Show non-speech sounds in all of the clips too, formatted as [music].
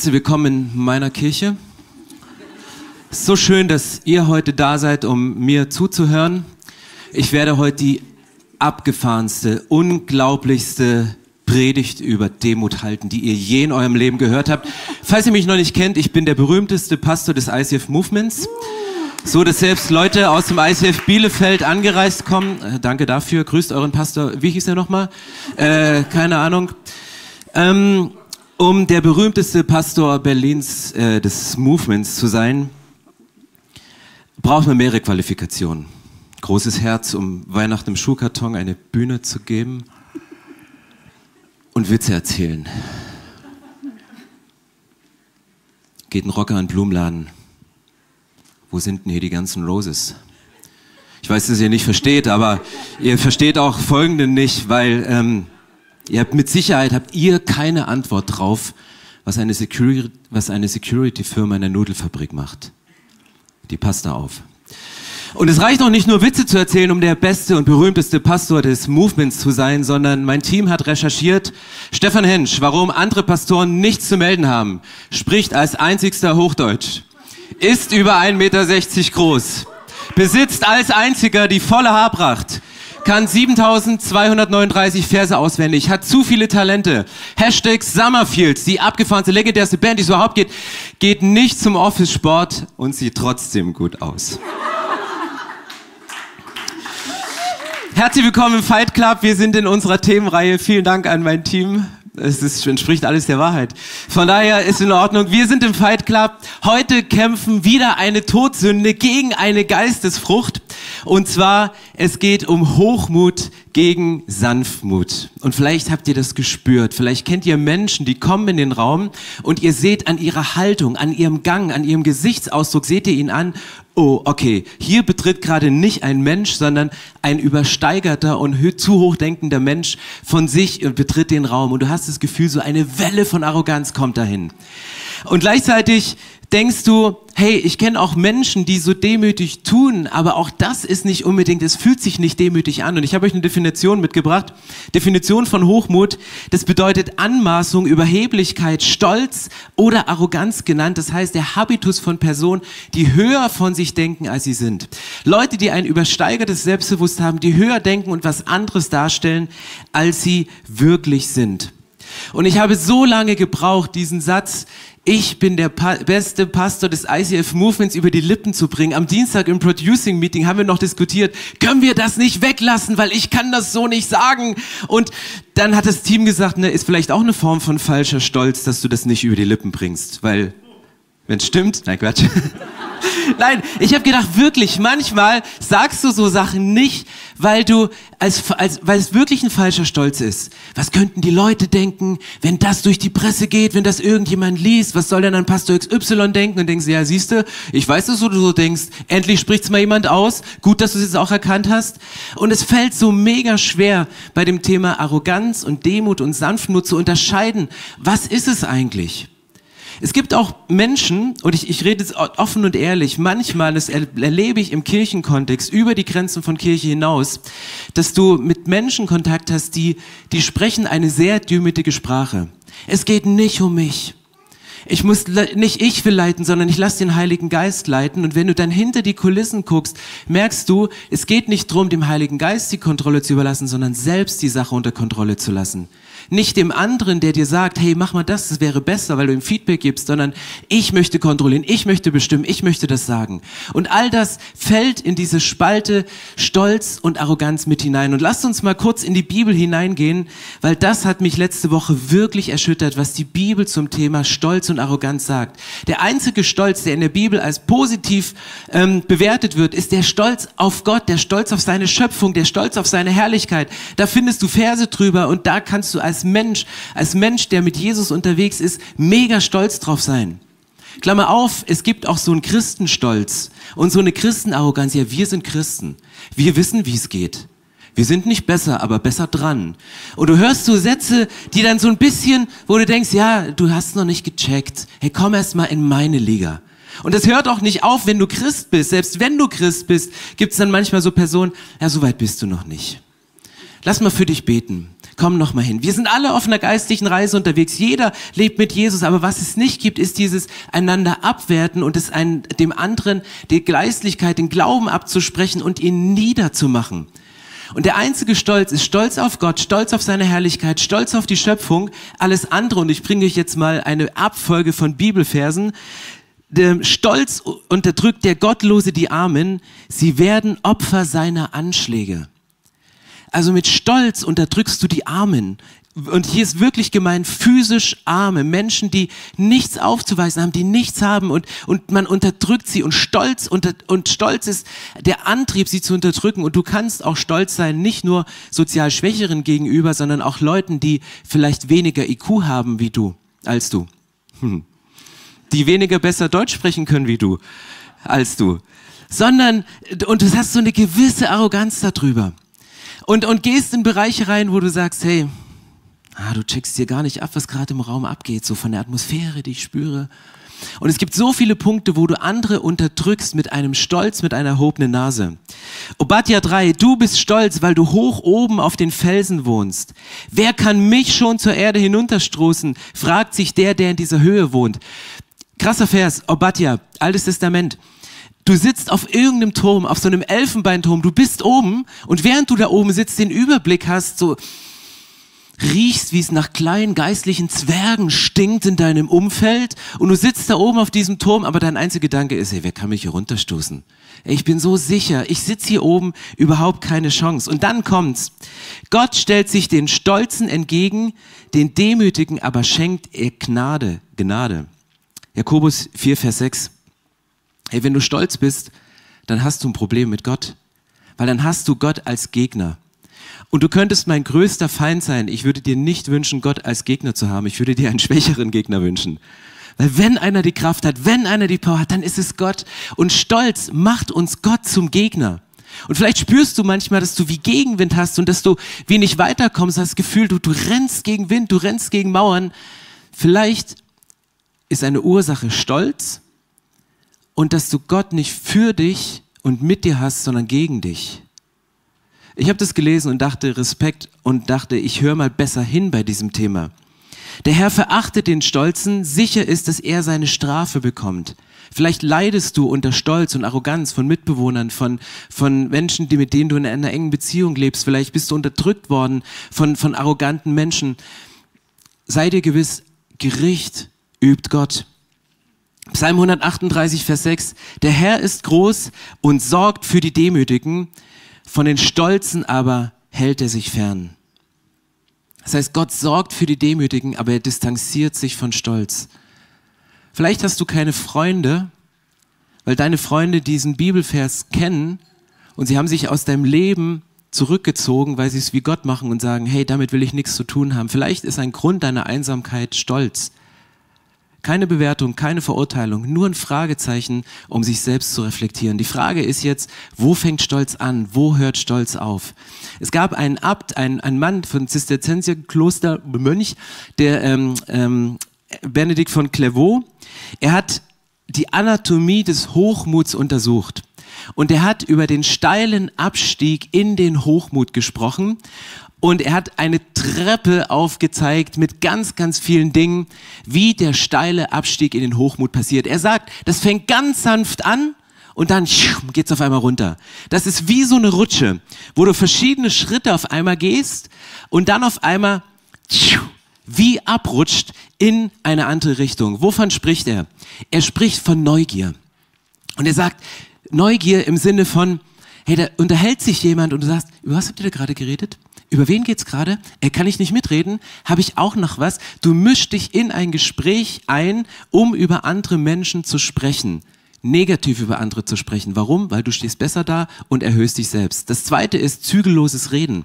Herzlich willkommen in meiner Kirche. So schön, dass ihr heute da seid, um mir zuzuhören. Ich werde heute die abgefahrenste, unglaublichste Predigt über Demut halten, die ihr je in eurem Leben gehört habt. Falls ihr mich noch nicht kennt, ich bin der berühmteste Pastor des ICF Movements. So, dass selbst Leute aus dem ICF Bielefeld angereist kommen. Äh, danke dafür. Grüßt euren Pastor. Wie hieß er nochmal? Äh, keine Ahnung. Ähm, um der berühmteste Pastor Berlins äh, des Movements zu sein, braucht man mehrere Qualifikationen. Großes Herz, um Weihnachten im Schuhkarton eine Bühne zu geben und Witze erzählen. Geht ein Rocker an den Blumenladen wo sind denn hier die ganzen Roses? Ich weiß, dass ihr nicht versteht, aber ihr versteht auch Folgenden nicht, weil ähm, ihr habt mit Sicherheit habt ihr keine Antwort drauf, was eine, Security, was eine Security-Firma in der Nudelfabrik macht. Die passt da auf. Und es reicht auch nicht nur Witze zu erzählen, um der beste und berühmteste Pastor des Movements zu sein, sondern mein Team hat recherchiert, Stefan Hensch, warum andere Pastoren nichts zu melden haben, spricht als einzigster Hochdeutsch ist über 1,60 Meter groß, besitzt als einziger die volle Haarpracht, kann 7239 Verse auswendig, hat zu viele Talente. Hashtag Summerfields, die abgefahrenste, legendärste Band, die es überhaupt geht, geht nicht zum Office-Sport und sieht trotzdem gut aus. Herzlich willkommen im Fight Club. Wir sind in unserer Themenreihe. Vielen Dank an mein Team es ist, entspricht alles der Wahrheit. Von daher ist in Ordnung. Wir sind im Fight Club. Heute kämpfen wieder eine Todsünde gegen eine Geistesfrucht. Und zwar, es geht um Hochmut gegen Sanftmut. Und vielleicht habt ihr das gespürt. Vielleicht kennt ihr Menschen, die kommen in den Raum und ihr seht an ihrer Haltung, an ihrem Gang, an ihrem Gesichtsausdruck, seht ihr ihn an, oh, okay, hier betritt gerade nicht ein Mensch, sondern ein übersteigerter und zu hochdenkender Mensch von sich und betritt den Raum. Und du hast das Gefühl, so eine Welle von Arroganz kommt dahin. Und gleichzeitig denkst du, hey, ich kenne auch Menschen, die so demütig tun, aber auch das ist nicht unbedingt, es fühlt sich nicht demütig an. Und ich habe euch eine Definition mitgebracht. Definition von Hochmut, das bedeutet Anmaßung, Überheblichkeit, Stolz oder Arroganz genannt. Das heißt, der Habitus von Personen, die höher von sich denken, als sie sind. Leute, die ein übersteigertes Selbstbewusstsein haben, die höher denken und was anderes darstellen, als sie wirklich sind. Und ich habe so lange gebraucht, diesen Satz ich bin der pa beste Pastor des ICF Movements über die Lippen zu bringen. Am Dienstag im Producing Meeting haben wir noch diskutiert, können wir das nicht weglassen, weil ich kann das so nicht sagen. Und dann hat das Team gesagt, ne, ist vielleicht auch eine Form von falscher Stolz, dass du das nicht über die Lippen bringst, weil wenn es stimmt, nein Quatsch. [laughs] Nein, ich habe gedacht, wirklich, manchmal sagst du so Sachen nicht, weil du als, als weil es wirklich ein falscher Stolz ist. Was könnten die Leute denken, wenn das durch die Presse geht, wenn das irgendjemand liest? Was soll denn dann Pastor XY denken? Und denkst ja, siehst du, ich weiß, dass du so denkst. Endlich spricht's mal jemand aus. Gut, dass du es jetzt auch erkannt hast. Und es fällt so mega schwer, bei dem Thema Arroganz und Demut und Sanftmut zu unterscheiden. Was ist es eigentlich? Es gibt auch Menschen, und ich, ich rede jetzt offen und ehrlich, manchmal, das erlebe ich im Kirchenkontext, über die Grenzen von Kirche hinaus, dass du mit Menschen Kontakt hast, die, die sprechen eine sehr demütige Sprache. Es geht nicht um mich. Ich muss nicht ich will leiten, sondern ich lasse den Heiligen Geist leiten. Und wenn du dann hinter die Kulissen guckst, merkst du, es geht nicht darum, dem Heiligen Geist die Kontrolle zu überlassen, sondern selbst die Sache unter Kontrolle zu lassen. Nicht dem anderen, der dir sagt, hey, mach mal das, das wäre besser, weil du ihm Feedback gibst, sondern ich möchte kontrollieren, ich möchte bestimmen, ich möchte das sagen. Und all das fällt in diese Spalte Stolz und Arroganz mit hinein. Und lasst uns mal kurz in die Bibel hineingehen, weil das hat mich letzte Woche wirklich erschüttert, was die Bibel zum Thema Stolz und Arroganz sagt. Der einzige Stolz, der in der Bibel als positiv ähm, bewertet wird, ist der Stolz auf Gott, der Stolz auf seine Schöpfung, der Stolz auf seine Herrlichkeit. Da findest du Verse drüber und da kannst du als als Mensch, als Mensch, der mit Jesus unterwegs ist, mega stolz drauf sein. Klammer auf, es gibt auch so einen Christenstolz und so eine Christenarroganz. Ja, wir sind Christen. Wir wissen, wie es geht. Wir sind nicht besser, aber besser dran. Und du hörst so Sätze, die dann so ein bisschen, wo du denkst, ja, du hast noch nicht gecheckt. Hey, komm erst mal in meine Liga. Und das hört auch nicht auf, wenn du Christ bist. Selbst wenn du Christ bist, gibt es dann manchmal so Personen, ja, so weit bist du noch nicht. Lass mal für dich beten. Komm noch mal hin. Wir sind alle auf einer geistlichen Reise unterwegs. Jeder lebt mit Jesus, aber was es nicht gibt, ist dieses einander abwerten und es einen, dem anderen die Geistlichkeit, den Glauben abzusprechen und ihn niederzumachen. Und der einzige Stolz ist Stolz auf Gott, Stolz auf seine Herrlichkeit, Stolz auf die Schöpfung, alles andere. Und ich bringe euch jetzt mal eine Abfolge von Bibelversen. Stolz unterdrückt der Gottlose die Armen, sie werden Opfer seiner Anschläge. Also mit Stolz unterdrückst du die Armen. Und hier ist wirklich gemeint physisch arme Menschen, die nichts aufzuweisen haben, die nichts haben und, und man unterdrückt sie und Stolz unter, und Stolz ist der Antrieb, sie zu unterdrücken. Und du kannst auch stolz sein, nicht nur sozial Schwächeren gegenüber, sondern auch Leuten, die vielleicht weniger IQ haben wie du, als du. Hm. Die weniger besser Deutsch sprechen können wie du, als du. Sondern, und du hast so eine gewisse Arroganz darüber. Und, und gehst in Bereiche rein, wo du sagst, hey, ah, du checkst hier gar nicht ab, was gerade im Raum abgeht, so von der Atmosphäre, die ich spüre. Und es gibt so viele Punkte, wo du andere unterdrückst mit einem Stolz, mit einer erhobenen Nase. Obadja 3, du bist stolz, weil du hoch oben auf den Felsen wohnst. Wer kann mich schon zur Erde hinunterstoßen? fragt sich der, der in dieser Höhe wohnt. Krasser Vers, Obadja, Altes Testament. Du sitzt auf irgendeinem Turm, auf so einem Elfenbeinturm, du bist oben und während du da oben sitzt, den Überblick hast, so riechst, wie es nach kleinen geistlichen Zwergen stinkt in deinem Umfeld und du sitzt da oben auf diesem Turm, aber dein einziger Gedanke ist, hey, wer kann mich hier runterstoßen? Ich bin so sicher, ich sitze hier oben, überhaupt keine Chance. Und dann kommt's. Gott stellt sich den Stolzen entgegen, den Demütigen aber schenkt er Gnade, Gnade. Jakobus 4, Vers 6. Hey, wenn du stolz bist, dann hast du ein Problem mit Gott, weil dann hast du Gott als Gegner. Und du könntest mein größter Feind sein. Ich würde dir nicht wünschen, Gott als Gegner zu haben. Ich würde dir einen [laughs] schwächeren Gegner wünschen. Weil wenn einer die Kraft hat, wenn einer die Power hat, dann ist es Gott. Und Stolz macht uns Gott zum Gegner. Und vielleicht spürst du manchmal, dass du wie Gegenwind hast und dass du wenig weiterkommst, hast das Gefühl, du, du rennst gegen Wind, du rennst gegen Mauern. Vielleicht ist eine Ursache Stolz und dass du Gott nicht für dich und mit dir hast, sondern gegen dich. Ich habe das gelesen und dachte Respekt und dachte, ich höre mal besser hin bei diesem Thema. Der Herr verachtet den Stolzen, sicher ist, dass er seine Strafe bekommt. Vielleicht leidest du unter Stolz und Arroganz von Mitbewohnern, von, von Menschen, die, mit denen du in einer engen Beziehung lebst. Vielleicht bist du unterdrückt worden von, von arroganten Menschen. Sei dir gewiss, Gericht übt Gott. Psalm 138, Vers 6. Der Herr ist groß und sorgt für die Demütigen. Von den Stolzen aber hält er sich fern. Das heißt, Gott sorgt für die Demütigen, aber er distanziert sich von Stolz. Vielleicht hast du keine Freunde, weil deine Freunde diesen Bibelvers kennen und sie haben sich aus deinem Leben zurückgezogen, weil sie es wie Gott machen und sagen, hey, damit will ich nichts zu tun haben. Vielleicht ist ein Grund deiner Einsamkeit Stolz. Keine Bewertung, keine Verurteilung, nur ein Fragezeichen, um sich selbst zu reflektieren. Die Frage ist jetzt, wo fängt Stolz an? Wo hört Stolz auf? Es gab einen Abt, einen, einen Mann von Zisterzienserkloster, Mönch, der ähm, ähm, Benedikt von Clairvaux. Er hat die Anatomie des Hochmuts untersucht. Und er hat über den steilen Abstieg in den Hochmut gesprochen und er hat eine Treppe aufgezeigt mit ganz, ganz vielen Dingen, wie der steile Abstieg in den Hochmut passiert. Er sagt, das fängt ganz sanft an und dann geht's auf einmal runter. Das ist wie so eine Rutsche, wo du verschiedene Schritte auf einmal gehst und dann auf einmal wie abrutscht in eine andere Richtung. Wovon spricht er? Er spricht von Neugier. Und er sagt, Neugier im Sinne von, hey, da unterhält sich jemand und du sagst, über was habt ihr da gerade geredet? Über wen geht's gerade? Äh, kann ich nicht mitreden? Habe ich auch noch was? Du mischst dich in ein Gespräch ein, um über andere Menschen zu sprechen. Negativ über andere zu sprechen. Warum? Weil du stehst besser da und erhöhst dich selbst. Das zweite ist zügelloses Reden.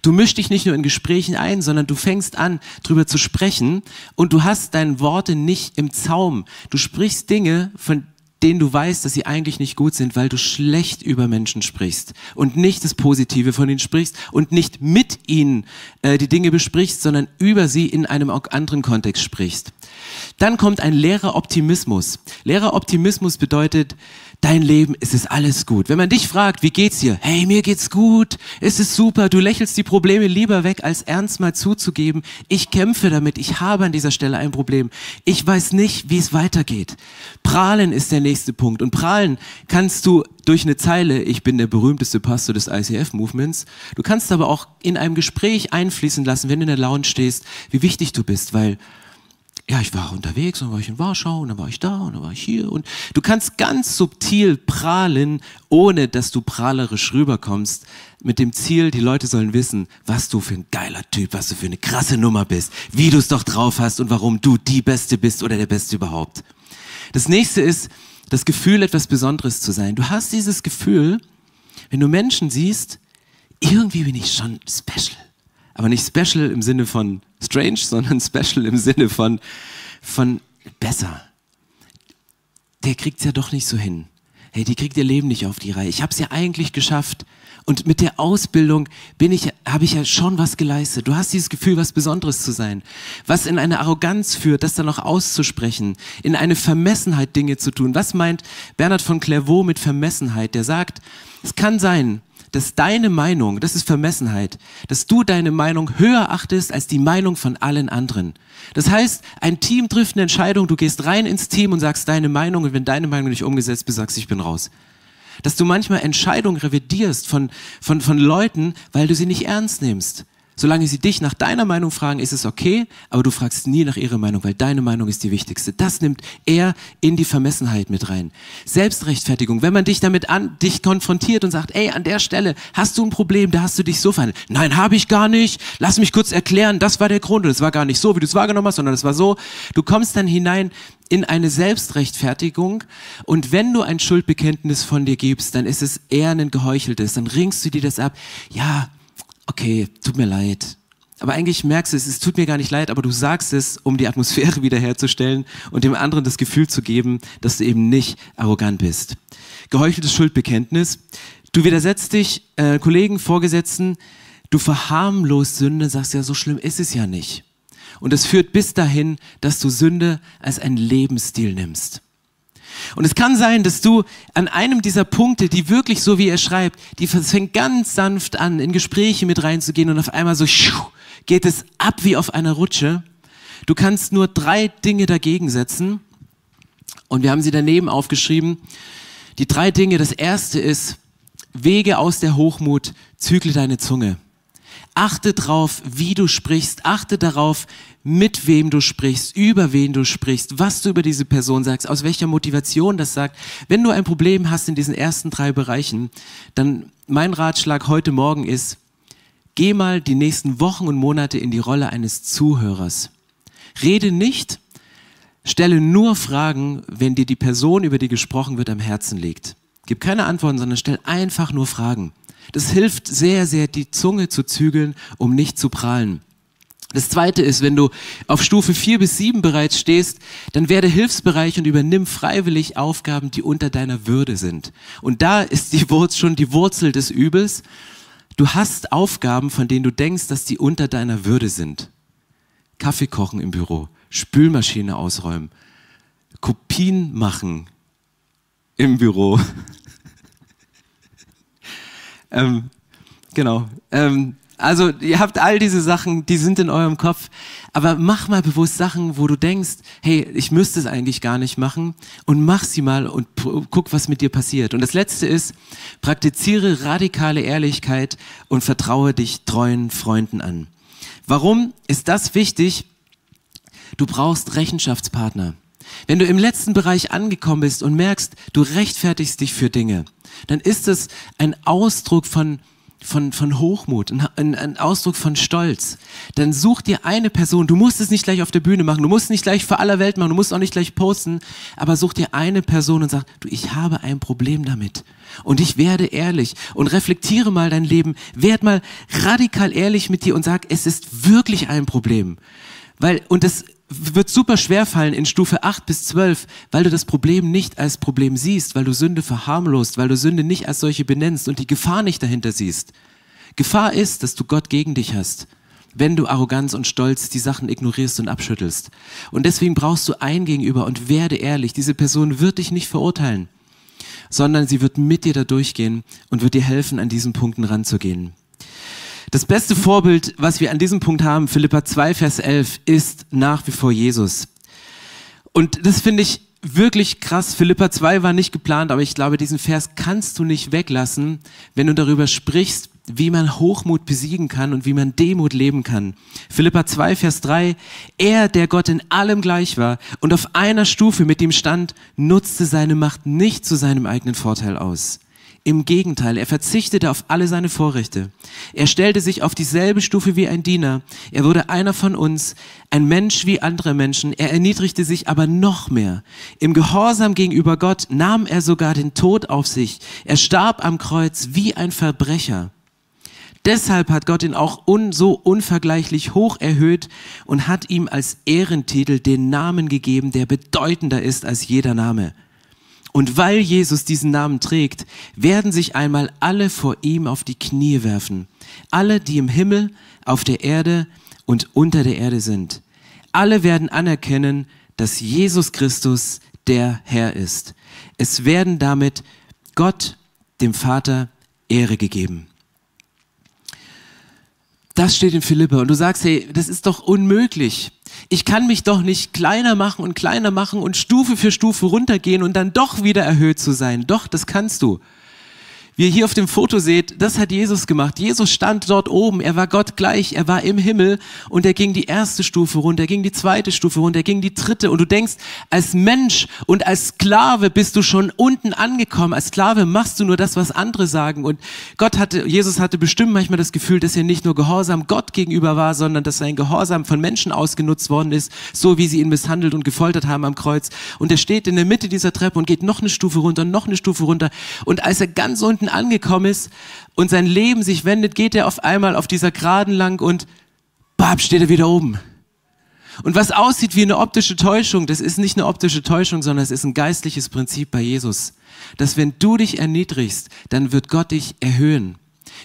Du mischst dich nicht nur in Gesprächen ein, sondern du fängst an, drüber zu sprechen und du hast deine Worte nicht im Zaum. Du sprichst Dinge, von denen du weißt, dass sie eigentlich nicht gut sind, weil du schlecht über Menschen sprichst und nicht das Positive von ihnen sprichst und nicht mit ihnen äh, die Dinge besprichst, sondern über sie in einem anderen Kontext sprichst. Dann kommt ein leerer Optimismus. Leerer Optimismus bedeutet, dein Leben, es ist alles gut. Wenn man dich fragt, wie geht's dir? Hey, mir geht's gut, es ist super. Du lächelst die Probleme lieber weg, als ernst mal zuzugeben, ich kämpfe damit, ich habe an dieser Stelle ein Problem. Ich weiß nicht, wie es weitergeht. Prahlen ist der nächste Punkt. Und prahlen kannst du durch eine Zeile, ich bin der berühmteste Pastor des ICF-Movements. Du kannst aber auch in einem Gespräch einfließen lassen, wenn du in der Lounge stehst, wie wichtig du bist, weil ja, ich war unterwegs und dann war ich in Warschau und dann war ich da und dann war ich hier und du kannst ganz subtil prahlen, ohne dass du prahlerisch rüberkommst, mit dem Ziel, die Leute sollen wissen, was du für ein geiler Typ, was du für eine krasse Nummer bist, wie du es doch drauf hast und warum du die Beste bist oder der Beste überhaupt. Das nächste ist das Gefühl, etwas Besonderes zu sein. Du hast dieses Gefühl, wenn du Menschen siehst, irgendwie bin ich schon special. Aber nicht special im Sinne von strange, sondern special im Sinne von, von besser. Der kriegt es ja doch nicht so hin. Hey, die kriegt ihr Leben nicht auf die Reihe. Ich habe es ja eigentlich geschafft. Und mit der Ausbildung bin ich, habe ich ja schon was geleistet. Du hast dieses Gefühl, was Besonderes zu sein, was in eine Arroganz führt, das dann noch auszusprechen, in eine Vermessenheit Dinge zu tun. Was meint Bernhard von Clairvaux mit Vermessenheit? Der sagt, es kann sein, dass deine Meinung, das ist Vermessenheit, dass du deine Meinung höher achtest als die Meinung von allen anderen. Das heißt, ein Team trifft eine Entscheidung, du gehst rein ins Team und sagst deine Meinung und wenn deine Meinung nicht umgesetzt ist, sagst ich bin raus. Dass du manchmal Entscheidungen revidierst von, von, von Leuten, weil du sie nicht ernst nimmst. Solange sie dich nach deiner Meinung fragen, ist es okay, aber du fragst nie nach ihrer Meinung, weil deine Meinung ist die wichtigste. Das nimmt er in die Vermessenheit mit rein. Selbstrechtfertigung, wenn man dich damit an, dich konfrontiert und sagt, ey, an der Stelle hast du ein Problem, da hast du dich so verhandelt. Nein, habe ich gar nicht. Lass mich kurz erklären, das war der Grund und es war gar nicht so, wie du es wahrgenommen hast, sondern es war so. Du kommst dann hinein in eine Selbstrechtfertigung und wenn du ein Schuldbekenntnis von dir gibst, dann ist es eher ein geheucheltes, dann ringst du dir das ab. Ja, okay, tut mir leid. Aber eigentlich merkst du es, es tut mir gar nicht leid, aber du sagst es, um die Atmosphäre [laughs] wiederherzustellen und dem anderen das Gefühl zu geben, dass du eben nicht arrogant bist. Geheucheltes Schuldbekenntnis. Du widersetzt dich äh, Kollegen, Vorgesetzten, du verharmlost Sünde, sagst ja, so schlimm ist es ja nicht. Und es führt bis dahin, dass du Sünde als einen Lebensstil nimmst. Und es kann sein, dass du an einem dieser Punkte, die wirklich so wie er schreibt, die fängt ganz sanft an, in Gespräche mit reinzugehen und auf einmal so geht es ab wie auf einer Rutsche. Du kannst nur drei Dinge dagegen setzen. Und wir haben sie daneben aufgeschrieben. Die drei Dinge. Das erste ist, Wege aus der Hochmut, zügle deine Zunge. Achte darauf, wie du sprichst. Achte darauf, mit wem du sprichst, über wen du sprichst, was du über diese Person sagst, aus welcher Motivation das sagt. Wenn du ein Problem hast in diesen ersten drei Bereichen, dann mein Ratschlag heute Morgen ist, geh mal die nächsten Wochen und Monate in die Rolle eines Zuhörers. Rede nicht, stelle nur Fragen, wenn dir die Person, über die gesprochen wird, am Herzen liegt. Gib keine Antworten, sondern stell einfach nur Fragen. Das hilft sehr, sehr, die Zunge zu zügeln, um nicht zu prahlen. Das zweite ist, wenn du auf Stufe vier bis sieben bereits stehst, dann werde hilfsbereich und übernimm freiwillig Aufgaben, die unter deiner Würde sind. Und da ist die Wurzel, schon die Wurzel des Übels. Du hast Aufgaben, von denen du denkst, dass die unter deiner Würde sind. Kaffee kochen im Büro, Spülmaschine ausräumen, Kopien machen im Büro. Ähm, genau. Ähm, also ihr habt all diese Sachen, die sind in eurem Kopf, aber mach mal bewusst Sachen, wo du denkst, hey, ich müsste es eigentlich gar nicht machen und mach sie mal und guck, was mit dir passiert. Und das Letzte ist, praktiziere radikale Ehrlichkeit und vertraue dich treuen Freunden an. Warum ist das wichtig? Du brauchst Rechenschaftspartner. Wenn du im letzten Bereich angekommen bist und merkst, du rechtfertigst dich für Dinge, dann ist es ein Ausdruck von, von, von Hochmut, ein, ein, Ausdruck von Stolz. Dann such dir eine Person, du musst es nicht gleich auf der Bühne machen, du musst es nicht gleich vor aller Welt machen, du musst auch nicht gleich posten, aber such dir eine Person und sag, du, ich habe ein Problem damit. Und ich werde ehrlich und reflektiere mal dein Leben, werd mal radikal ehrlich mit dir und sag, es ist wirklich ein Problem. Weil, und das wird super schwer fallen in Stufe 8 bis 12, weil du das Problem nicht als Problem siehst, weil du Sünde verharmlost, weil du Sünde nicht als solche benennst und die Gefahr nicht dahinter siehst. Gefahr ist, dass du Gott gegen dich hast, wenn du Arroganz und Stolz die Sachen ignorierst und abschüttelst. Und deswegen brauchst du ein Gegenüber und werde ehrlich. Diese Person wird dich nicht verurteilen. sondern sie wird mit dir da durchgehen und wird dir helfen, an diesen Punkten ranzugehen. Das beste Vorbild, was wir an diesem Punkt haben, Philippa 2, Vers 11, ist nach wie vor Jesus. Und das finde ich wirklich krass. Philippa 2 war nicht geplant, aber ich glaube, diesen Vers kannst du nicht weglassen, wenn du darüber sprichst, wie man Hochmut besiegen kann und wie man Demut leben kann. Philippa 2, Vers 3, er, der Gott in allem gleich war und auf einer Stufe mit ihm stand, nutzte seine Macht nicht zu seinem eigenen Vorteil aus. Im Gegenteil, er verzichtete auf alle seine Vorrechte. Er stellte sich auf dieselbe Stufe wie ein Diener. Er wurde einer von uns, ein Mensch wie andere Menschen. Er erniedrigte sich aber noch mehr. Im Gehorsam gegenüber Gott nahm er sogar den Tod auf sich. Er starb am Kreuz wie ein Verbrecher. Deshalb hat Gott ihn auch un, so unvergleichlich hoch erhöht und hat ihm als Ehrentitel den Namen gegeben, der bedeutender ist als jeder Name. Und weil Jesus diesen Namen trägt, werden sich einmal alle vor ihm auf die Knie werfen. Alle, die im Himmel, auf der Erde und unter der Erde sind. Alle werden anerkennen, dass Jesus Christus der Herr ist. Es werden damit Gott, dem Vater, Ehre gegeben. Das steht in Philippa und du sagst, hey, das ist doch unmöglich. Ich kann mich doch nicht kleiner machen und kleiner machen und Stufe für Stufe runtergehen und dann doch wieder erhöht zu sein. Doch, das kannst du wie ihr hier auf dem Foto seht, das hat Jesus gemacht. Jesus stand dort oben, er war Gott gleich, er war im Himmel und er ging die erste Stufe runter, er ging die zweite Stufe runter, er ging die dritte. Und du denkst, als Mensch und als Sklave bist du schon unten angekommen. Als Sklave machst du nur das, was andere sagen. Und Gott hatte, Jesus hatte bestimmt manchmal das Gefühl, dass er nicht nur gehorsam Gott gegenüber war, sondern dass sein Gehorsam von Menschen ausgenutzt worden ist, so wie sie ihn misshandelt und gefoltert haben am Kreuz. Und er steht in der Mitte dieser Treppe und geht noch eine Stufe runter, noch eine Stufe runter. Und als er ganz unten angekommen ist und sein Leben sich wendet, geht er auf einmal auf dieser Geraden lang und bab, steht er wieder oben. Und was aussieht wie eine optische Täuschung, das ist nicht eine optische Täuschung, sondern es ist ein geistliches Prinzip bei Jesus. Dass wenn du dich erniedrigst, dann wird Gott dich erhöhen.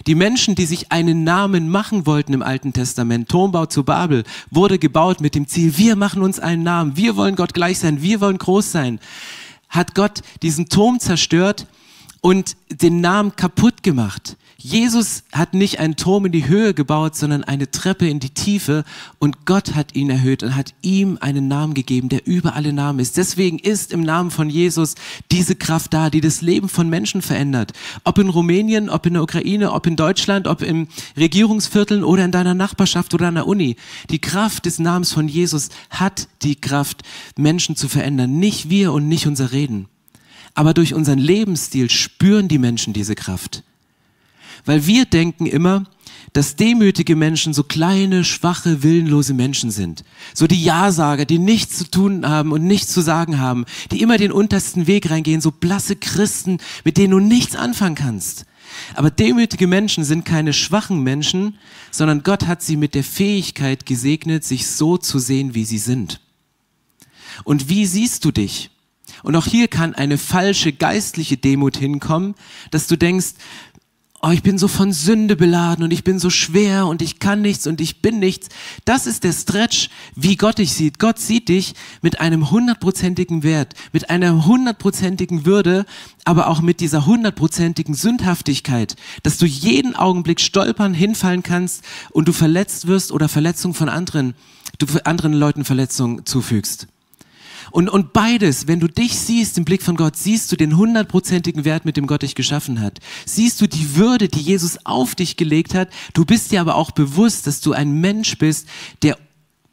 Die Menschen, die sich einen Namen machen wollten im Alten Testament, Turmbau zu Babel, wurde gebaut mit dem Ziel, wir machen uns einen Namen, wir wollen Gott gleich sein, wir wollen groß sein. Hat Gott diesen Turm zerstört und den Namen kaputt gemacht. Jesus hat nicht einen Turm in die Höhe gebaut, sondern eine Treppe in die Tiefe und Gott hat ihn erhöht und hat ihm einen Namen gegeben, der über alle Namen ist. Deswegen ist im Namen von Jesus diese Kraft da, die das Leben von Menschen verändert. Ob in Rumänien, ob in der Ukraine, ob in Deutschland, ob im Regierungsvierteln oder in deiner Nachbarschaft oder an der Uni. Die Kraft des Namens von Jesus hat die Kraft, Menschen zu verändern. Nicht wir und nicht unser Reden aber durch unseren Lebensstil spüren die Menschen diese Kraft. Weil wir denken immer, dass demütige Menschen so kleine, schwache, willenlose Menschen sind. So die Ja-Sager, die nichts zu tun haben und nichts zu sagen haben, die immer den untersten Weg reingehen, so blasse Christen, mit denen du nichts anfangen kannst. Aber demütige Menschen sind keine schwachen Menschen, sondern Gott hat sie mit der Fähigkeit gesegnet, sich so zu sehen, wie sie sind. Und wie siehst du dich? Und auch hier kann eine falsche geistliche Demut hinkommen, dass du denkst, oh, ich bin so von Sünde beladen und ich bin so schwer und ich kann nichts und ich bin nichts. Das ist der Stretch, wie Gott dich sieht. Gott sieht dich mit einem hundertprozentigen Wert, mit einer hundertprozentigen Würde, aber auch mit dieser hundertprozentigen Sündhaftigkeit, dass du jeden Augenblick stolpern, hinfallen kannst und du verletzt wirst oder Verletzung von anderen, du anderen Leuten Verletzungen zufügst. Und, und beides, wenn du dich siehst im Blick von Gott, siehst du den hundertprozentigen Wert, mit dem Gott dich geschaffen hat. Siehst du die Würde, die Jesus auf dich gelegt hat. Du bist dir aber auch bewusst, dass du ein Mensch bist, der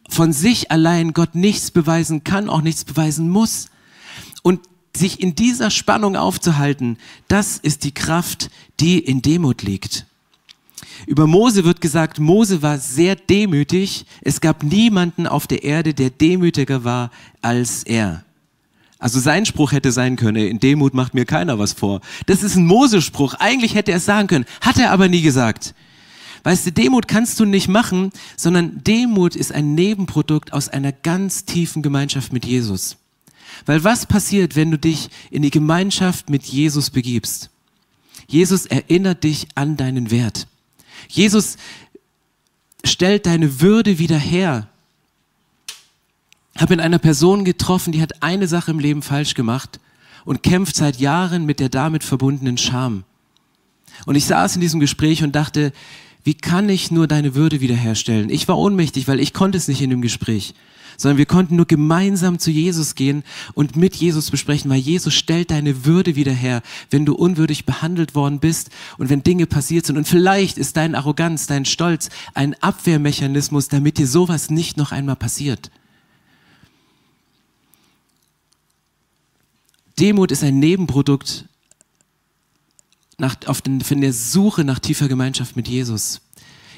von sich allein Gott nichts beweisen kann, auch nichts beweisen muss. Und sich in dieser Spannung aufzuhalten, das ist die Kraft, die in Demut liegt. Über Mose wird gesagt, Mose war sehr demütig. Es gab niemanden auf der Erde, der demütiger war als er. Also sein Spruch hätte sein können, in Demut macht mir keiner was vor. Das ist ein Mose-Spruch. Eigentlich hätte er es sagen können, hat er aber nie gesagt. Weißt du, Demut kannst du nicht machen, sondern Demut ist ein Nebenprodukt aus einer ganz tiefen Gemeinschaft mit Jesus. Weil was passiert, wenn du dich in die Gemeinschaft mit Jesus begibst? Jesus erinnert dich an deinen Wert. Jesus stellt deine Würde wieder her. Ich habe in einer Person getroffen, die hat eine Sache im Leben falsch gemacht und kämpft seit Jahren mit der damit verbundenen Scham. Und ich saß in diesem Gespräch und dachte, wie kann ich nur deine Würde wiederherstellen? Ich war ohnmächtig, weil ich konnte es nicht in dem Gespräch, sondern wir konnten nur gemeinsam zu Jesus gehen und mit Jesus besprechen, weil Jesus stellt deine Würde wieder her, wenn du unwürdig behandelt worden bist und wenn Dinge passiert sind. Und vielleicht ist dein Arroganz, dein Stolz ein Abwehrmechanismus, damit dir sowas nicht noch einmal passiert. Demut ist ein Nebenprodukt nach, auf den, von der Suche nach tiefer Gemeinschaft mit Jesus.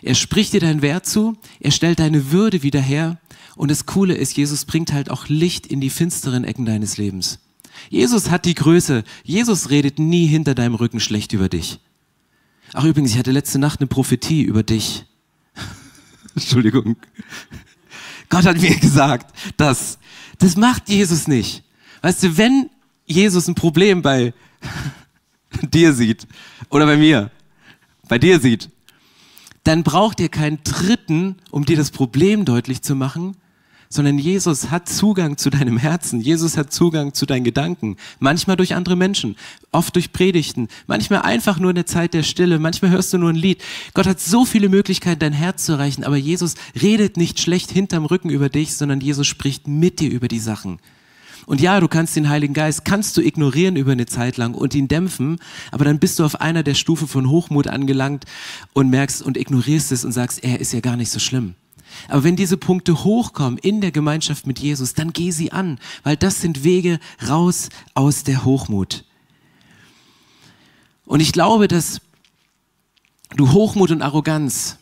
Er spricht dir deinen Wert zu, er stellt deine Würde wieder her und das Coole ist, Jesus bringt halt auch Licht in die finsteren Ecken deines Lebens. Jesus hat die Größe. Jesus redet nie hinter deinem Rücken schlecht über dich. Ach übrigens, ich hatte letzte Nacht eine Prophetie über dich. [laughs] Entschuldigung. Gott hat mir gesagt, dass das macht Jesus nicht. Weißt du, wenn Jesus ein Problem bei [laughs] dir sieht oder bei mir, bei dir sieht, dann braucht ihr keinen Dritten, um dir das Problem deutlich zu machen, sondern Jesus hat Zugang zu deinem Herzen. Jesus hat Zugang zu deinen Gedanken. Manchmal durch andere Menschen, oft durch Predigten, manchmal einfach nur in der Zeit der Stille, manchmal hörst du nur ein Lied. Gott hat so viele Möglichkeiten, dein Herz zu erreichen, aber Jesus redet nicht schlecht hinterm Rücken über dich, sondern Jesus spricht mit dir über die Sachen. Und ja, du kannst den Heiligen Geist, kannst du ignorieren über eine Zeit lang und ihn dämpfen, aber dann bist du auf einer der Stufe von Hochmut angelangt und merkst und ignorierst es und sagst, er ist ja gar nicht so schlimm. Aber wenn diese Punkte hochkommen in der Gemeinschaft mit Jesus, dann geh sie an, weil das sind Wege raus aus der Hochmut. Und ich glaube, dass du Hochmut und Arroganz,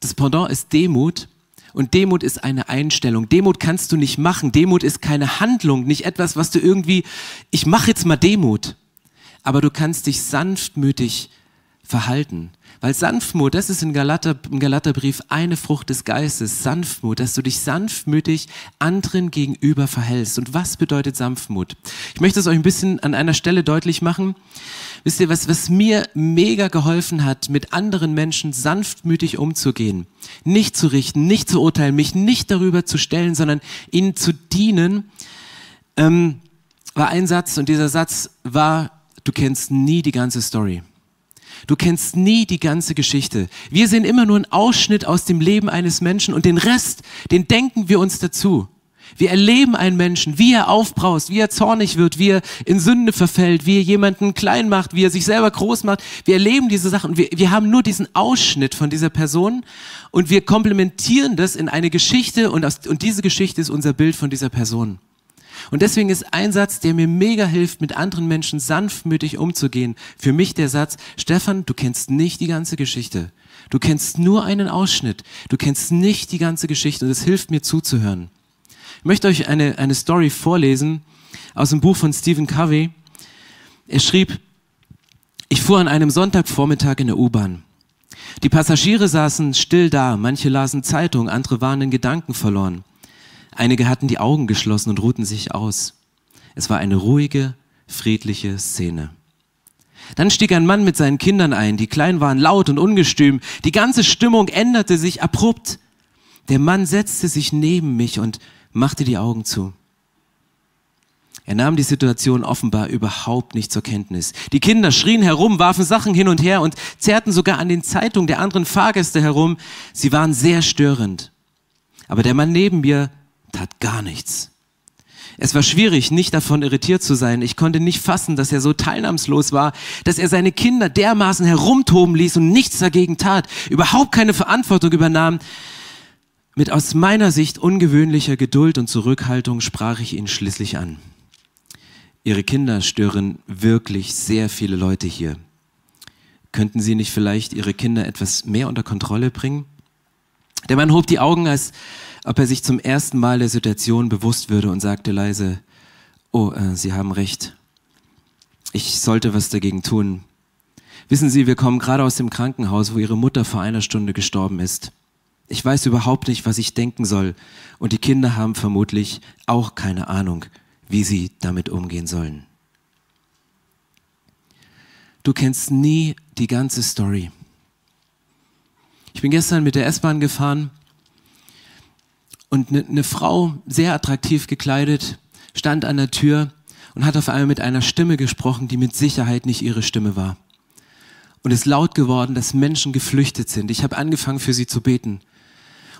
das Pendant ist Demut, und Demut ist eine Einstellung. Demut kannst du nicht machen. Demut ist keine Handlung, nicht etwas, was du irgendwie, ich mache jetzt mal Demut. Aber du kannst dich sanftmütig verhalten. Weil Sanftmut, das ist in Galater, im Galaterbrief eine Frucht des Geistes. Sanftmut, dass du dich sanftmütig anderen gegenüber verhältst. Und was bedeutet Sanftmut? Ich möchte es euch ein bisschen an einer Stelle deutlich machen. Wisst ihr, was, was mir mega geholfen hat, mit anderen Menschen sanftmütig umzugehen, nicht zu richten, nicht zu urteilen, mich nicht darüber zu stellen, sondern ihnen zu dienen, ähm, war ein Satz und dieser Satz war, du kennst nie die ganze Story. Du kennst nie die ganze Geschichte. Wir sehen immer nur einen Ausschnitt aus dem Leben eines Menschen und den Rest, den denken wir uns dazu. Wir erleben einen Menschen, wie er aufbraust, wie er zornig wird, wie er in Sünde verfällt, wie er jemanden klein macht, wie er sich selber groß macht. Wir erleben diese Sachen. Wir, wir haben nur diesen Ausschnitt von dieser Person und wir komplementieren das in eine Geschichte und, aus, und diese Geschichte ist unser Bild von dieser Person. Und deswegen ist ein Satz, der mir mega hilft, mit anderen Menschen sanftmütig umzugehen, für mich der Satz, Stefan, du kennst nicht die ganze Geschichte. Du kennst nur einen Ausschnitt. Du kennst nicht die ganze Geschichte und es hilft mir zuzuhören. Ich möchte euch eine, eine Story vorlesen aus dem Buch von Stephen Covey. Er schrieb, ich fuhr an einem Sonntagvormittag in der U-Bahn. Die Passagiere saßen still da, manche lasen Zeitung, andere waren in Gedanken verloren. Einige hatten die Augen geschlossen und ruhten sich aus. Es war eine ruhige, friedliche Szene. Dann stieg ein Mann mit seinen Kindern ein, die klein waren, laut und ungestüm. Die ganze Stimmung änderte sich abrupt. Der Mann setzte sich neben mich und machte die Augen zu. Er nahm die Situation offenbar überhaupt nicht zur Kenntnis. Die Kinder schrien herum, warfen Sachen hin und her und zerrten sogar an den Zeitungen der anderen Fahrgäste herum. Sie waren sehr störend. Aber der Mann neben mir tat gar nichts. Es war schwierig, nicht davon irritiert zu sein. Ich konnte nicht fassen, dass er so teilnahmslos war, dass er seine Kinder dermaßen herumtoben ließ und nichts dagegen tat, überhaupt keine Verantwortung übernahm. Mit aus meiner Sicht ungewöhnlicher Geduld und Zurückhaltung sprach ich ihn schließlich an. Ihre Kinder stören wirklich sehr viele Leute hier. Könnten Sie nicht vielleicht Ihre Kinder etwas mehr unter Kontrolle bringen? Der Mann hob die Augen, als ob er sich zum ersten Mal der Situation bewusst würde und sagte leise, oh, äh, Sie haben recht. Ich sollte was dagegen tun. Wissen Sie, wir kommen gerade aus dem Krankenhaus, wo Ihre Mutter vor einer Stunde gestorben ist. Ich weiß überhaupt nicht, was ich denken soll. Und die Kinder haben vermutlich auch keine Ahnung, wie sie damit umgehen sollen. Du kennst nie die ganze Story. Ich bin gestern mit der S-Bahn gefahren und eine ne Frau, sehr attraktiv gekleidet, stand an der Tür und hat auf einmal mit einer Stimme gesprochen, die mit Sicherheit nicht ihre Stimme war. Und es ist laut geworden, dass Menschen geflüchtet sind. Ich habe angefangen, für sie zu beten.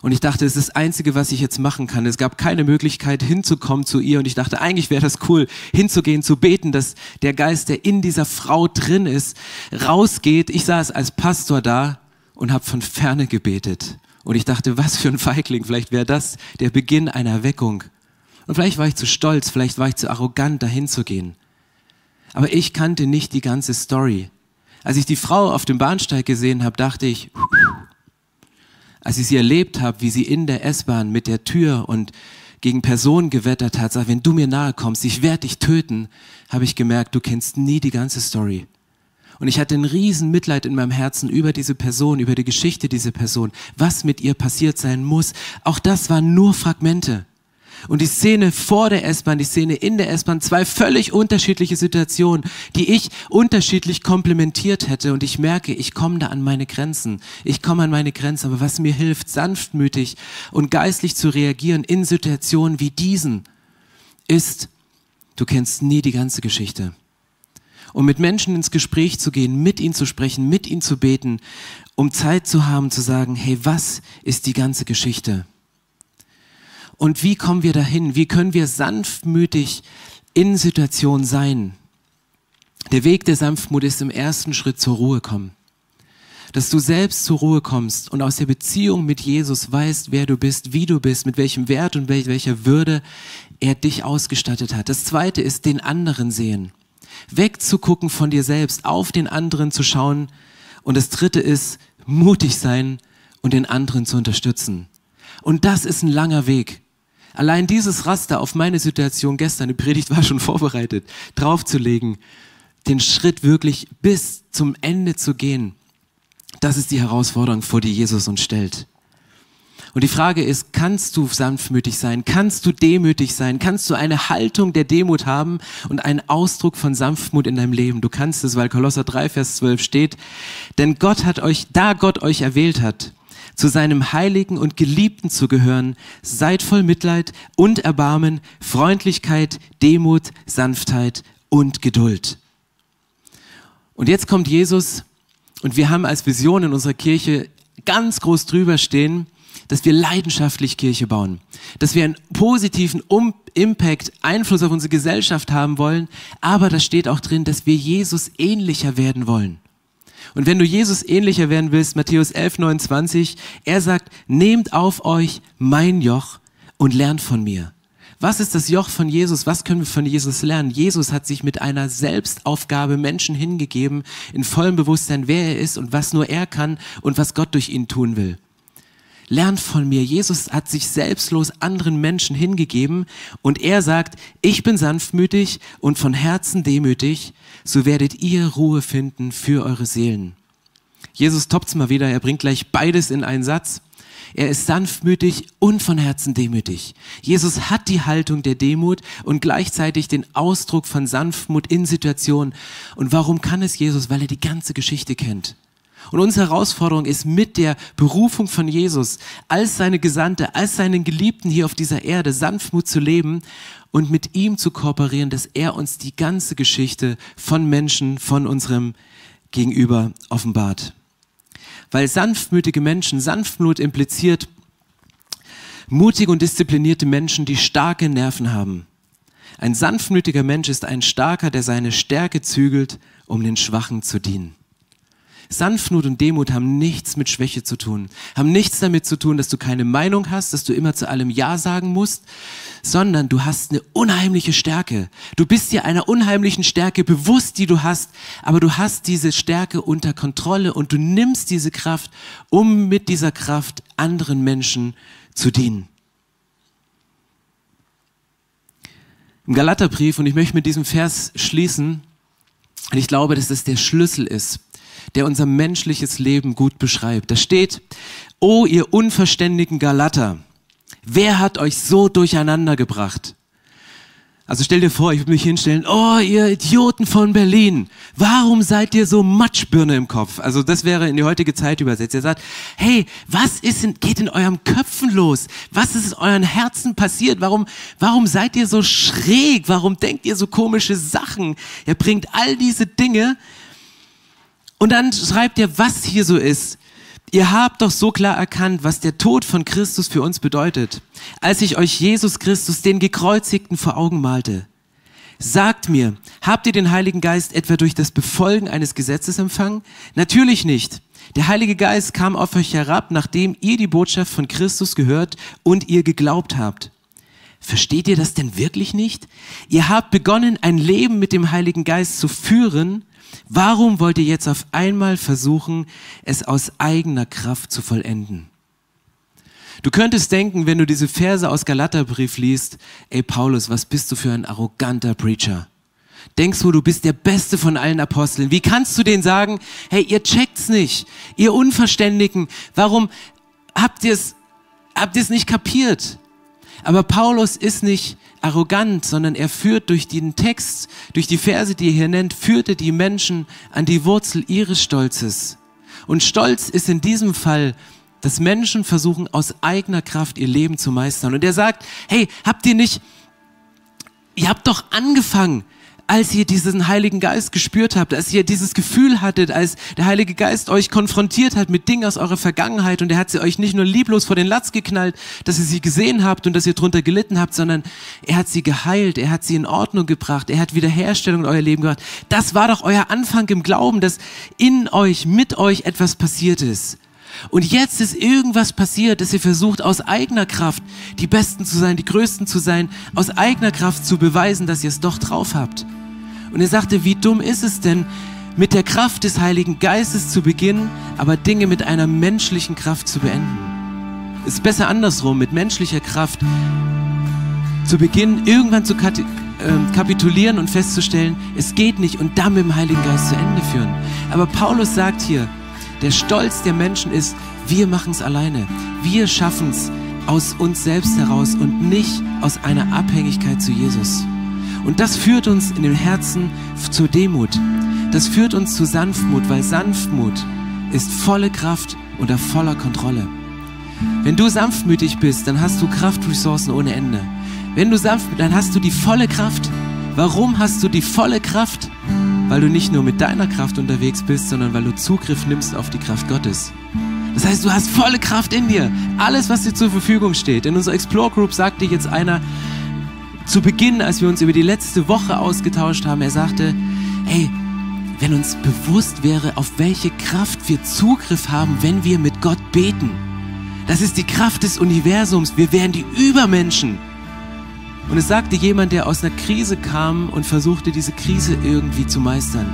Und ich dachte, es ist das Einzige, was ich jetzt machen kann. Es gab keine Möglichkeit, hinzukommen zu ihr. Und ich dachte, eigentlich wäre das cool, hinzugehen, zu beten, dass der Geist, der in dieser Frau drin ist, rausgeht. Ich saß als Pastor da und habe von ferne gebetet. Und ich dachte, was für ein Feigling. Vielleicht wäre das der Beginn einer Erweckung. Und vielleicht war ich zu stolz, vielleicht war ich zu arrogant, dahin zu gehen. Aber ich kannte nicht die ganze Story. Als ich die Frau auf dem Bahnsteig gesehen habe, dachte ich, als ich sie erlebt habe, wie sie in der S-Bahn mit der Tür und gegen Personen gewettert hat, sagt, wenn du mir nahe kommst, ich werde dich töten, habe ich gemerkt, du kennst nie die ganze Story. Und ich hatte ein riesen Mitleid in meinem Herzen über diese Person, über die Geschichte dieser Person, was mit ihr passiert sein muss. Auch das waren nur Fragmente. Und die Szene vor der S-Bahn, die Szene in der S-Bahn, zwei völlig unterschiedliche Situationen, die ich unterschiedlich komplementiert hätte. Und ich merke, ich komme da an meine Grenzen. Ich komme an meine Grenzen. Aber was mir hilft, sanftmütig und geistlich zu reagieren in Situationen wie diesen, ist, du kennst nie die ganze Geschichte. Und mit Menschen ins Gespräch zu gehen, mit ihnen zu sprechen, mit ihnen zu beten, um Zeit zu haben, zu sagen, hey, was ist die ganze Geschichte? Und wie kommen wir dahin? Wie können wir sanftmütig in Situationen sein? Der Weg der Sanftmut ist im ersten Schritt zur Ruhe kommen. Dass du selbst zur Ruhe kommst und aus der Beziehung mit Jesus weißt, wer du bist, wie du bist, mit welchem Wert und welcher Würde er dich ausgestattet hat. Das zweite ist den anderen sehen. Wegzugucken von dir selbst, auf den anderen zu schauen. Und das dritte ist mutig sein und den anderen zu unterstützen. Und das ist ein langer Weg. Allein dieses Raster auf meine Situation gestern, die Predigt war schon vorbereitet, draufzulegen, den Schritt wirklich bis zum Ende zu gehen, das ist die Herausforderung, vor die Jesus uns stellt. Und die Frage ist, kannst du sanftmütig sein? Kannst du demütig sein? Kannst du eine Haltung der Demut haben und einen Ausdruck von Sanftmut in deinem Leben? Du kannst es, weil Kolosser 3, Vers 12 steht. Denn Gott hat euch, da Gott euch erwählt hat, zu seinem Heiligen und Geliebten zu gehören, seid voll Mitleid und Erbarmen, Freundlichkeit, Demut, Sanftheit und Geduld. Und jetzt kommt Jesus und wir haben als Vision in unserer Kirche ganz groß drüber stehen, dass wir leidenschaftlich Kirche bauen, dass wir einen positiven um Impact, Einfluss auf unsere Gesellschaft haben wollen, aber da steht auch drin, dass wir Jesus ähnlicher werden wollen. Und wenn du Jesus ähnlicher werden willst, Matthäus 11, 29, er sagt, nehmt auf euch mein Joch und lernt von mir. Was ist das Joch von Jesus? Was können wir von Jesus lernen? Jesus hat sich mit einer Selbstaufgabe Menschen hingegeben, in vollem Bewusstsein, wer er ist und was nur er kann und was Gott durch ihn tun will. Lernt von mir. Jesus hat sich selbstlos anderen Menschen hingegeben und er sagt, ich bin sanftmütig und von Herzen demütig so werdet ihr Ruhe finden für eure Seelen. Jesus toppt's mal wieder, er bringt gleich beides in einen Satz. Er ist sanftmütig und von Herzen demütig. Jesus hat die Haltung der Demut und gleichzeitig den Ausdruck von Sanftmut in Situationen. Und warum kann es Jesus? Weil er die ganze Geschichte kennt. Und unsere Herausforderung ist mit der Berufung von Jesus als seine Gesandte, als seinen Geliebten hier auf dieser Erde Sanftmut zu leben und mit ihm zu kooperieren, dass er uns die ganze Geschichte von Menschen, von unserem Gegenüber offenbart. Weil sanftmütige Menschen, Sanftmut impliziert mutige und disziplinierte Menschen, die starke Nerven haben. Ein sanftmütiger Mensch ist ein Starker, der seine Stärke zügelt, um den Schwachen zu dienen. Sanftmut und Demut haben nichts mit Schwäche zu tun, haben nichts damit zu tun, dass du keine Meinung hast, dass du immer zu allem Ja sagen musst, sondern du hast eine unheimliche Stärke. Du bist dir einer unheimlichen Stärke bewusst, die du hast, aber du hast diese Stärke unter Kontrolle und du nimmst diese Kraft, um mit dieser Kraft anderen Menschen zu dienen. Im Galaterbrief, und ich möchte mit diesem Vers schließen, und ich glaube, dass das der Schlüssel ist der unser menschliches Leben gut beschreibt. Da steht, O ihr unverständigen Galater, wer hat euch so durcheinander gebracht? Also stell dir vor, ich würde mich hinstellen, oh, ihr Idioten von Berlin, warum seid ihr so Matschbirne im Kopf? Also das wäre in die heutige Zeit übersetzt. Ihr sagt, hey, was ist in, geht in eurem Köpfen los? Was ist in euren Herzen passiert? Warum, warum seid ihr so schräg? Warum denkt ihr so komische Sachen? Er bringt all diese Dinge und dann schreibt er, was hier so ist. Ihr habt doch so klar erkannt, was der Tod von Christus für uns bedeutet, als ich euch Jesus Christus, den Gekreuzigten, vor Augen malte. Sagt mir, habt ihr den Heiligen Geist etwa durch das Befolgen eines Gesetzes empfangen? Natürlich nicht. Der Heilige Geist kam auf euch herab, nachdem ihr die Botschaft von Christus gehört und ihr geglaubt habt. Versteht ihr das denn wirklich nicht? Ihr habt begonnen, ein Leben mit dem Heiligen Geist zu führen, Warum wollt ihr jetzt auf einmal versuchen, es aus eigener Kraft zu vollenden? Du könntest denken, wenn du diese Verse aus Galaterbrief liest, ey Paulus, was bist du für ein arroganter Preacher? Denkst du, du bist der Beste von allen Aposteln? Wie kannst du denen sagen, hey, ihr checkt's nicht, ihr Unverständigen, warum habt ihr es habt ihr's nicht kapiert? Aber Paulus ist nicht arrogant, sondern er führt durch den Text, durch die Verse, die er hier nennt, führte die Menschen an die Wurzel ihres Stolzes. Und Stolz ist in diesem Fall, dass Menschen versuchen, aus eigener Kraft ihr Leben zu meistern. Und er sagt, hey, habt ihr nicht, ihr habt doch angefangen, als ihr diesen Heiligen Geist gespürt habt, als ihr dieses Gefühl hattet, als der Heilige Geist euch konfrontiert hat mit Dingen aus eurer Vergangenheit und er hat sie euch nicht nur lieblos vor den Latz geknallt, dass ihr sie gesehen habt und dass ihr drunter gelitten habt, sondern er hat sie geheilt, er hat sie in Ordnung gebracht, er hat Wiederherstellung in euer Leben gebracht. Das war doch euer Anfang im Glauben, dass in euch, mit euch etwas passiert ist. Und jetzt ist irgendwas passiert, dass ihr versucht, aus eigener Kraft die Besten zu sein, die Größten zu sein, aus eigener Kraft zu beweisen, dass ihr es doch drauf habt. Und er sagte, wie dumm ist es denn, mit der Kraft des Heiligen Geistes zu beginnen, aber Dinge mit einer menschlichen Kraft zu beenden. Es ist besser andersrum, mit menschlicher Kraft zu beginnen, irgendwann zu ähm, kapitulieren und festzustellen, es geht nicht und dann mit dem Heiligen Geist zu Ende führen. Aber Paulus sagt hier, der Stolz der Menschen ist, wir machen es alleine. Wir schaffen es aus uns selbst heraus und nicht aus einer Abhängigkeit zu Jesus. Und das führt uns in dem Herzen zur Demut. Das führt uns zu Sanftmut, weil Sanftmut ist volle Kraft unter voller Kontrolle. Wenn du sanftmütig bist, dann hast du Kraftressourcen ohne Ende. Wenn du sanft, dann hast du die volle Kraft. Warum hast du die volle Kraft? Weil du nicht nur mit deiner Kraft unterwegs bist, sondern weil du Zugriff nimmst auf die Kraft Gottes. Das heißt, du hast volle Kraft in dir. Alles, was dir zur Verfügung steht. In unserer Explore Group sagte jetzt einer zu Beginn, als wir uns über die letzte Woche ausgetauscht haben, er sagte, hey, wenn uns bewusst wäre, auf welche Kraft wir Zugriff haben, wenn wir mit Gott beten. Das ist die Kraft des Universums. Wir wären die Übermenschen. Und es sagte jemand, der aus einer Krise kam und versuchte, diese Krise irgendwie zu meistern.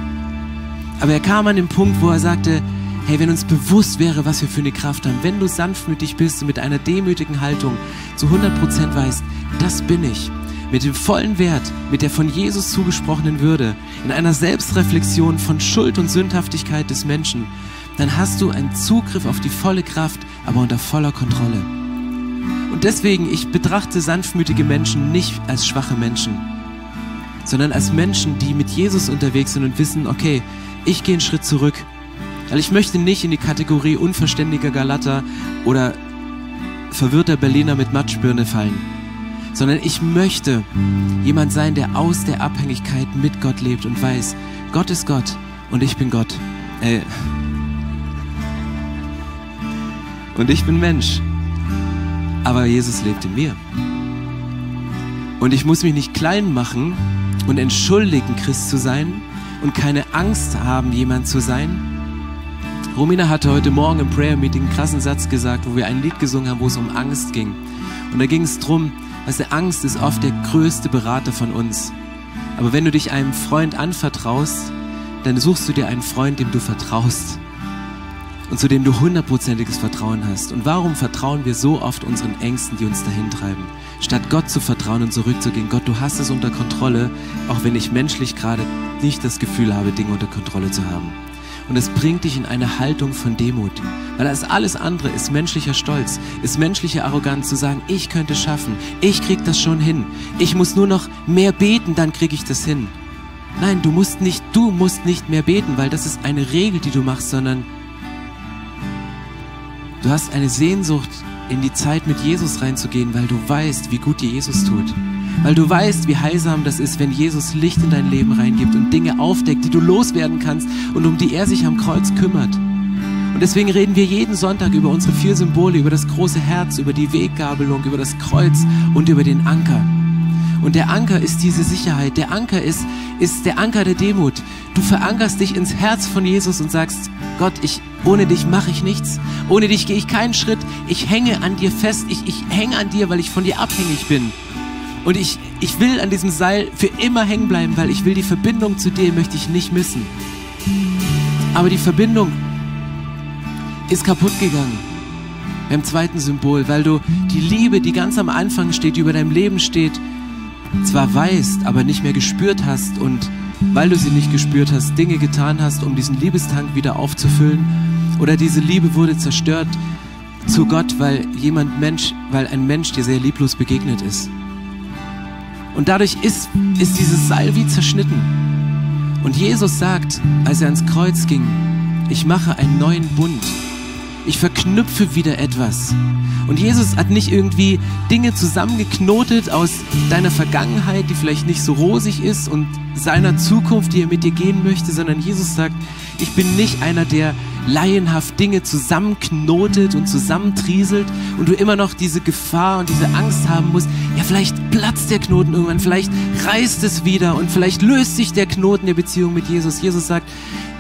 Aber er kam an den Punkt, wo er sagte, hey, wenn uns bewusst wäre, was wir für eine Kraft haben, wenn du sanftmütig bist und mit einer demütigen Haltung zu 100% weißt, das bin ich, mit dem vollen Wert, mit der von Jesus zugesprochenen Würde, in einer Selbstreflexion von Schuld und Sündhaftigkeit des Menschen, dann hast du einen Zugriff auf die volle Kraft, aber unter voller Kontrolle. Und deswegen, ich betrachte sanftmütige Menschen nicht als schwache Menschen, sondern als Menschen, die mit Jesus unterwegs sind und wissen, okay, ich gehe einen Schritt zurück. Weil ich möchte nicht in die Kategorie unverständiger Galater oder verwirrter Berliner mit Matschbirne fallen, sondern ich möchte jemand sein, der aus der Abhängigkeit mit Gott lebt und weiß, Gott ist Gott und ich bin Gott. Äh, und ich bin Mensch aber Jesus lebt in mir. Und ich muss mich nicht klein machen und entschuldigen, Christ zu sein und keine Angst haben, jemand zu sein. Romina hatte heute Morgen im Prayer Meeting einen krassen Satz gesagt, wo wir ein Lied gesungen haben, wo es um Angst ging. Und da ging es darum, dass der Angst ist oft der größte Berater von uns. Aber wenn du dich einem Freund anvertraust, dann suchst du dir einen Freund, dem du vertraust und zu dem du hundertprozentiges Vertrauen hast. Und warum vertrauen wir so oft unseren Ängsten, die uns dahin treiben? Statt Gott zu vertrauen und zurückzugehen, Gott, du hast es unter Kontrolle, auch wenn ich menschlich gerade nicht das Gefühl habe, Dinge unter Kontrolle zu haben. Und es bringt dich in eine Haltung von Demut. Weil das alles andere ist menschlicher Stolz, ist menschliche Arroganz zu sagen, ich könnte schaffen, ich krieg das schon hin. Ich muss nur noch mehr beten, dann krieg ich das hin. Nein, du musst nicht, du musst nicht mehr beten, weil das ist eine Regel, die du machst, sondern du hast eine Sehnsucht, in die Zeit mit Jesus reinzugehen, weil du weißt, wie gut dir Jesus tut. Weil du weißt, wie heilsam das ist, wenn Jesus Licht in dein Leben reingibt und Dinge aufdeckt, die du loswerden kannst und um die er sich am Kreuz kümmert. Und deswegen reden wir jeden Sonntag über unsere vier Symbole, über das große Herz, über die Weggabelung, über das Kreuz und über den Anker. Und der Anker ist diese Sicherheit. Der Anker ist, ist der Anker der Demut. Du verankerst dich ins Herz von Jesus und sagst, Gott, ich, ohne dich mache ich nichts. Ohne dich gehe ich keinen Schritt. Ich hänge an dir fest. Ich, ich hänge an dir, weil ich von dir abhängig bin. Und ich, ich will an diesem Seil für immer hängen bleiben, weil ich will die Verbindung zu dir, möchte ich nicht missen. Aber die Verbindung ist kaputt gegangen beim zweiten Symbol, weil du die Liebe, die ganz am Anfang steht, die über deinem Leben steht, zwar weißt, aber nicht mehr gespürt hast und weil du sie nicht gespürt hast, Dinge getan hast, um diesen Liebestank wieder aufzufüllen oder diese Liebe wurde zerstört zu Gott, weil jemand Mensch, weil ein Mensch dir sehr lieblos begegnet ist. Und dadurch ist, ist dieses Seil wie zerschnitten. Und Jesus sagt, als er ans Kreuz ging, ich mache einen neuen Bund. Ich verknüpfe wieder etwas. Und Jesus hat nicht irgendwie Dinge zusammengeknotet aus deiner Vergangenheit, die vielleicht nicht so rosig ist und seiner Zukunft, die er mit dir gehen möchte, sondern Jesus sagt, ich bin nicht einer, der laienhaft Dinge zusammenknotet und zusammentrieselt und du immer noch diese Gefahr und diese Angst haben musst, ja vielleicht platzt der Knoten irgendwann, vielleicht reißt es wieder und vielleicht löst sich der Knoten der Beziehung mit Jesus. Jesus sagt,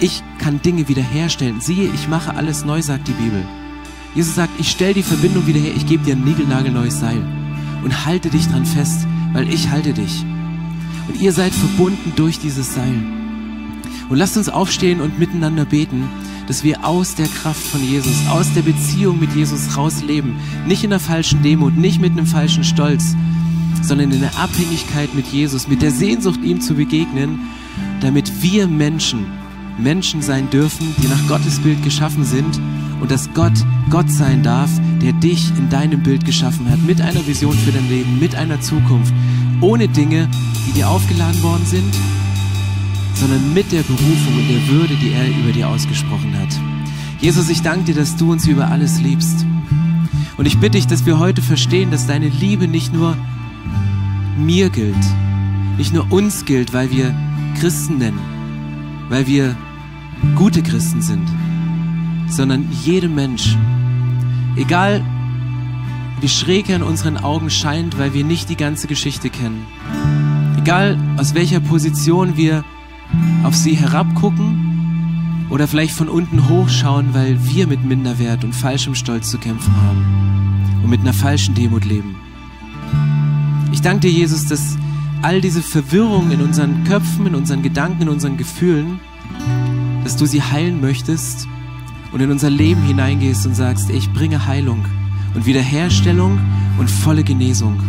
ich kann Dinge wiederherstellen. Siehe, ich mache alles neu, sagt die Bibel. Jesus sagt, ich stelle die Verbindung wieder her, ich gebe dir ein niegelnagelneues Seil und halte dich dran fest, weil ich halte dich. Und ihr seid verbunden durch dieses Seil. Und lasst uns aufstehen und miteinander beten, dass wir aus der Kraft von Jesus, aus der Beziehung mit Jesus rausleben. Nicht in der falschen Demut, nicht mit einem falschen Stolz, sondern in der Abhängigkeit mit Jesus, mit der Sehnsucht, ihm zu begegnen, damit wir Menschen Menschen sein dürfen, die nach Gottes Bild geschaffen sind und dass Gott Gott sein darf, der dich in deinem Bild geschaffen hat, mit einer Vision für dein Leben, mit einer Zukunft, ohne Dinge, die dir aufgeladen worden sind, sondern mit der Berufung und der Würde, die er über dir ausgesprochen hat. Jesus, ich danke dir, dass du uns über alles liebst. Und ich bitte dich, dass wir heute verstehen, dass deine Liebe nicht nur mir gilt, nicht nur uns gilt, weil wir Christen nennen, weil wir gute Christen sind, sondern jedem Mensch, egal wie schräg er in unseren Augen scheint, weil wir nicht die ganze Geschichte kennen, egal aus welcher Position wir auf sie herabgucken oder vielleicht von unten hochschauen, weil wir mit Minderwert und falschem Stolz zu kämpfen haben und mit einer falschen Demut leben. Ich danke dir, Jesus, dass all diese Verwirrung in unseren Köpfen, in unseren Gedanken, in unseren Gefühlen, dass du sie heilen möchtest und in unser Leben hineingehst und sagst, ich bringe Heilung und Wiederherstellung und volle Genesung.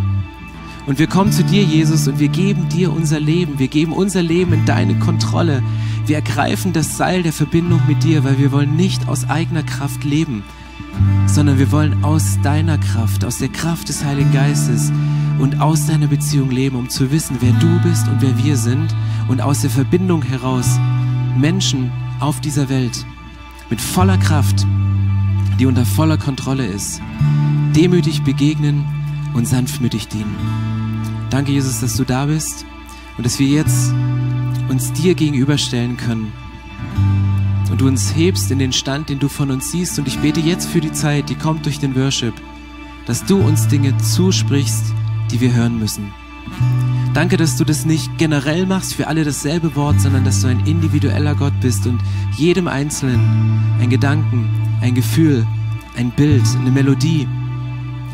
Und wir kommen zu dir, Jesus, und wir geben dir unser Leben. Wir geben unser Leben in deine Kontrolle. Wir ergreifen das Seil der Verbindung mit dir, weil wir wollen nicht aus eigener Kraft leben, sondern wir wollen aus deiner Kraft, aus der Kraft des Heiligen Geistes und aus deiner Beziehung leben, um zu wissen, wer du bist und wer wir sind und aus der Verbindung heraus Menschen auf dieser Welt mit voller Kraft, die unter voller Kontrolle ist, demütig begegnen und sanftmütig dienen. Danke, Jesus, dass du da bist und dass wir jetzt uns dir gegenüberstellen können und du uns hebst in den Stand, den du von uns siehst. Und ich bete jetzt für die Zeit, die kommt durch den Worship, dass du uns Dinge zusprichst, die wir hören müssen. Danke, dass du das nicht generell machst, für alle dasselbe Wort, sondern dass du ein individueller Gott bist und jedem Einzelnen ein Gedanken, ein Gefühl, ein Bild, eine Melodie,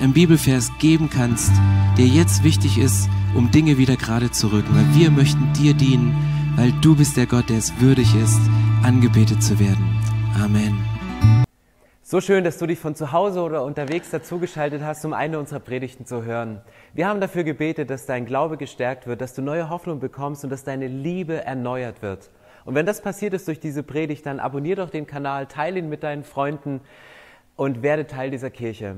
ein Bibelvers geben kannst, der jetzt wichtig ist, um Dinge wieder gerade zu rücken. Weil wir möchten dir dienen, weil du bist der Gott, der es würdig ist, angebetet zu werden. Amen. So schön, dass du dich von zu Hause oder unterwegs dazugeschaltet hast, um eine unserer Predigten zu hören. Wir haben dafür gebetet, dass dein Glaube gestärkt wird, dass du neue Hoffnung bekommst und dass deine Liebe erneuert wird. Und wenn das passiert ist durch diese Predigt, dann abonnier doch den Kanal, teile ihn mit deinen Freunden und werde Teil dieser Kirche.